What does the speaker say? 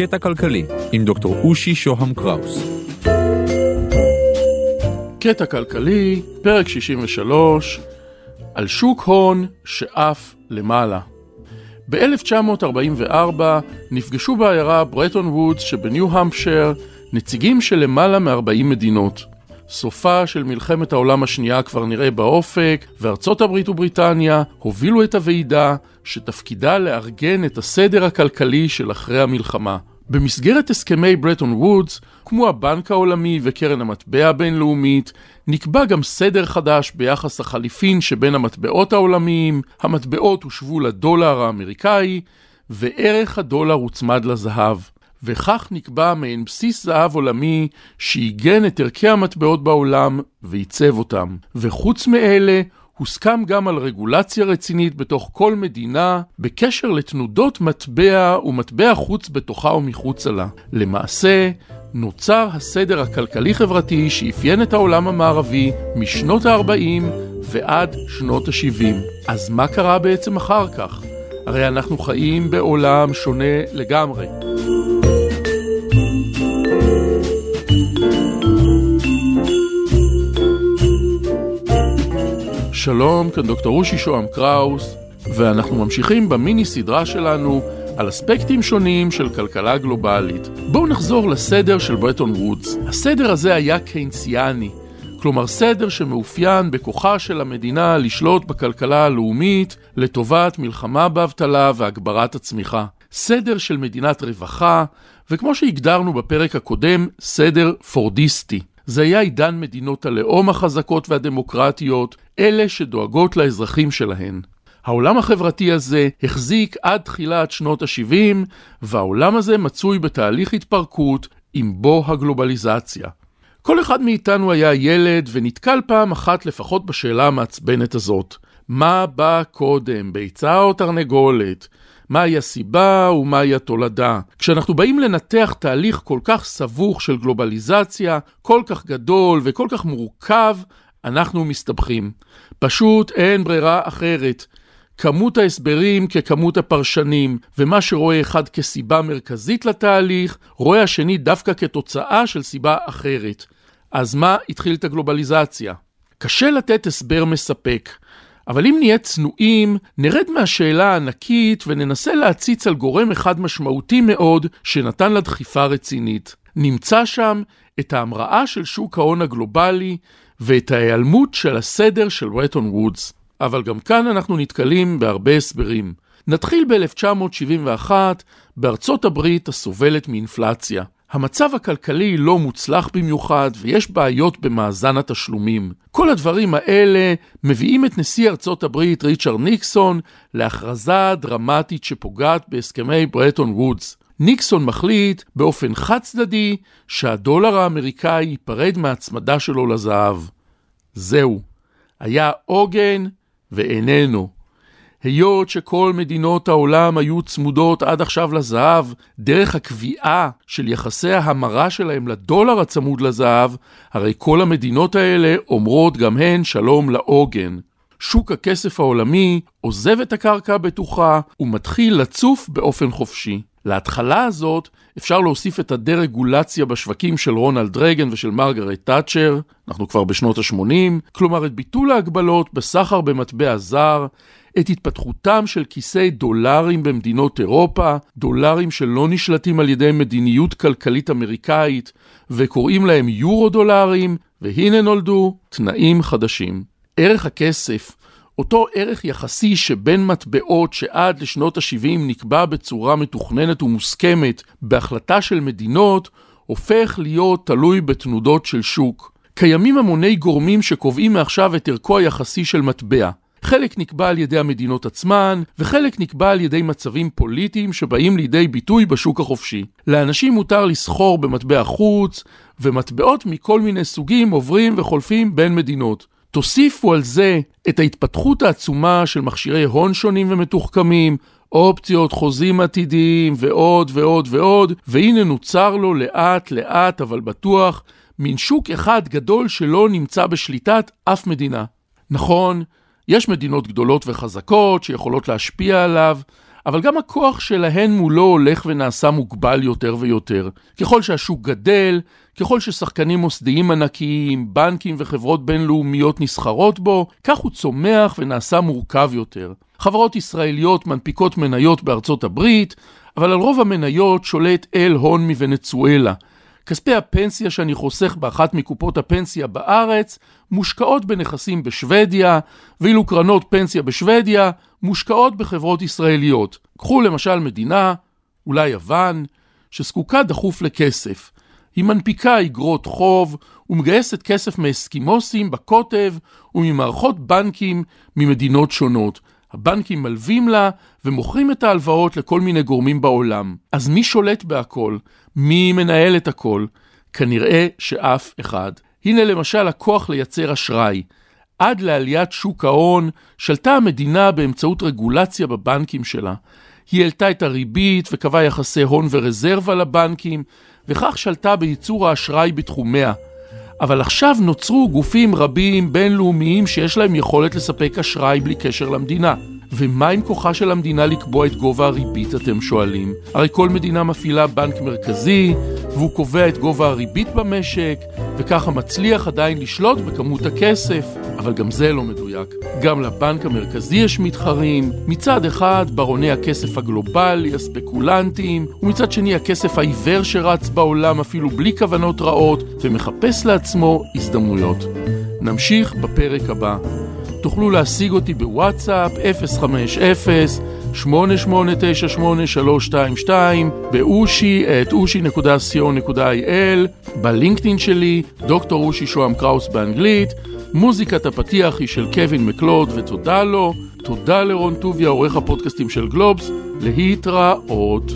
קטע כלכלי עם דוקטור אושי שוהם קראוס. קטע כלכלי, פרק 63, על שוק הון שאף למעלה. ב-1944 נפגשו בעיירה ברטון וודס שבניו-המפשר נציגים של למעלה מ-40 מדינות. סופה של מלחמת העולם השנייה כבר נראה באופק, וארצות הברית ובריטניה הובילו את הוועידה שתפקידה לארגן את הסדר הכלכלי של אחרי המלחמה. במסגרת הסכמי ברטון וודס, כמו הבנק העולמי וקרן המטבע הבינלאומית, נקבע גם סדר חדש ביחס החליפין שבין המטבעות העולמיים, המטבעות הושבו לדולר האמריקאי, וערך הדולר הוצמד לזהב. וכך נקבע מעין בסיס זהב עולמי שעיגן את ערכי המטבעות בעולם ועיצב אותם. וחוץ מאלה, הוסכם גם על רגולציה רצינית בתוך כל מדינה בקשר לתנודות מטבע ומטבע חוץ בתוכה ומחוצה לה. למעשה, נוצר הסדר הכלכלי-חברתי שאפיין את העולם המערבי משנות ה-40 ועד שנות ה-70. אז מה קרה בעצם אחר כך? הרי אנחנו חיים בעולם שונה לגמרי. שלום, כאן דוקטור רושי שוהם קראוס, ואנחנו ממשיכים במיני סדרה שלנו על אספקטים שונים של כלכלה גלובלית. בואו נחזור לסדר של ברטון וודס. הסדר הזה היה קיינסיאני, כלומר סדר שמאופיין בכוחה של המדינה לשלוט בכלכלה הלאומית לטובת מלחמה באבטלה והגברת הצמיחה. סדר של מדינת רווחה, וכמו שהגדרנו בפרק הקודם, סדר פורדיסטי. זה היה עידן מדינות הלאום החזקות והדמוקרטיות, אלה שדואגות לאזרחים שלהן. העולם החברתי הזה החזיק עד תחילת שנות ה-70, והעולם הזה מצוי בתהליך התפרקות עם בוא הגלובליזציה. כל אחד מאיתנו היה ילד ונתקל פעם אחת לפחות בשאלה המעצבנת הזאת. מה בא קודם, ביצה או תרנגולת? מהי הסיבה ומהי התולדה. כשאנחנו באים לנתח תהליך כל כך סבוך של גלובליזציה, כל כך גדול וכל כך מורכב, אנחנו מסתבכים. פשוט אין ברירה אחרת. כמות ההסברים ככמות הפרשנים, ומה שרואה אחד כסיבה מרכזית לתהליך, רואה השני דווקא כתוצאה של סיבה אחרת. אז מה התחיל את הגלובליזציה? קשה לתת הסבר מספק. אבל אם נהיה צנועים, נרד מהשאלה הענקית וננסה להציץ על גורם אחד משמעותי מאוד שנתן לה דחיפה רצינית. נמצא שם את ההמראה של שוק ההון הגלובלי ואת ההיעלמות של הסדר של רטון וודס. אבל גם כאן אנחנו נתקלים בהרבה הסברים. נתחיל ב-1971 בארצות הברית הסובלת מאינפלציה. המצב הכלכלי לא מוצלח במיוחד ויש בעיות במאזן התשלומים. כל הדברים האלה מביאים את נשיא ארצות הברית ריצ'רד ניקסון להכרזה דרמטית שפוגעת בהסכמי ברטון וודס. ניקסון מחליט באופן חד צדדי שהדולר האמריקאי ייפרד מההצמדה שלו לזהב. זהו, היה עוגן ואיננו. היות שכל מדינות העולם היו צמודות עד עכשיו לזהב, דרך הקביעה של יחסי ההמרה שלהם לדולר הצמוד לזהב, הרי כל המדינות האלה אומרות גם הן שלום לעוגן. שוק הכסף העולמי עוזב את הקרקע הבטוחה ומתחיל לצוף באופן חופשי. להתחלה הזאת אפשר להוסיף את הדה-רגולציה בשווקים של רונלד רייגן ושל מרגרט תאצ'ר, אנחנו כבר בשנות ה-80, כלומר את ביטול ההגבלות בסחר במטבע זר, את התפתחותם של כיסי דולרים במדינות אירופה, דולרים שלא נשלטים על ידי מדיניות כלכלית אמריקאית וקוראים להם יורו דולרים, והנה נולדו תנאים חדשים. ערך הכסף, אותו ערך יחסי שבין מטבעות שעד לשנות ה-70 נקבע בצורה מתוכננת ומוסכמת בהחלטה של מדינות, הופך להיות תלוי בתנודות של שוק. קיימים המוני גורמים שקובעים מעכשיו את ערכו היחסי של מטבע. חלק נקבע על ידי המדינות עצמן, וחלק נקבע על ידי מצבים פוליטיים שבאים לידי ביטוי בשוק החופשי. לאנשים מותר לסחור במטבע חוץ, ומטבעות מכל מיני סוגים עוברים וחולפים בין מדינות. תוסיפו על זה את ההתפתחות העצומה של מכשירי הון שונים ומתוחכמים, אופציות, חוזים עתידיים ועוד ועוד ועוד, והנה נוצר לו לאט לאט אבל בטוח מין שוק אחד גדול שלא נמצא בשליטת אף מדינה. נכון, יש מדינות גדולות וחזקות שיכולות להשפיע עליו, אבל גם הכוח שלהן מולו הולך ונעשה מוגבל יותר ויותר. ככל שהשוק גדל, ככל ששחקנים מוסדיים ענקיים, בנקים וחברות בינלאומיות נסחרות בו, כך הוא צומח ונעשה מורכב יותר. חברות ישראליות מנפיקות מניות בארצות הברית, אבל על רוב המניות שולט אל הון מוונצואלה. כספי הפנסיה שאני חוסך באחת מקופות הפנסיה בארץ מושקעות בנכסים בשוודיה, ואילו קרנות פנסיה בשוודיה מושקעות בחברות ישראליות. קחו למשל מדינה, אולי יוון, שזקוקה דחוף לכסף. היא מנפיקה אגרות חוב ומגייסת כסף מאסקימוסים בקוטב וממערכות בנקים ממדינות שונות. הבנקים מלווים לה ומוכרים את ההלוואות לכל מיני גורמים בעולם. אז מי שולט בהכל? מי מנהל את הכל? כנראה שאף אחד. הנה למשל הכוח לייצר אשראי. עד לעליית שוק ההון שלטה המדינה באמצעות רגולציה בבנקים שלה. היא העלתה את הריבית וקבעה יחסי הון ורזרבה לבנקים, וכך שלטה בייצור האשראי בתחומיה. אבל עכשיו נוצרו גופים רבים בינלאומיים שיש להם יכולת לספק אשראי בלי קשר למדינה. ומה עם כוחה של המדינה לקבוע את גובה הריבית, אתם שואלים? הרי כל מדינה מפעילה בנק מרכזי, והוא קובע את גובה הריבית במשק, וככה מצליח עדיין לשלוט בכמות הכסף. אבל גם זה לא מדויק. גם לבנק המרכזי יש מתחרים. מצד אחד, ברוני הכסף הגלובלי, הספקולנטים, ומצד שני הכסף העיוור שרץ בעולם אפילו בלי כוונות רעות, ומחפש לעצמו הזדמנויות. נמשיך בפרק הבא. תוכלו להשיג אותי בוואטסאפ 050-8898322, באושי את אושי.co.il, בלינקדאין שלי, דוקטור אושי שוהם קראוס באנגלית, מוזיקת הפתיח היא של קווין מקלוד ותודה לו, תודה לרון טוביה, עורך הפודקאסטים של גלובס, להתראות.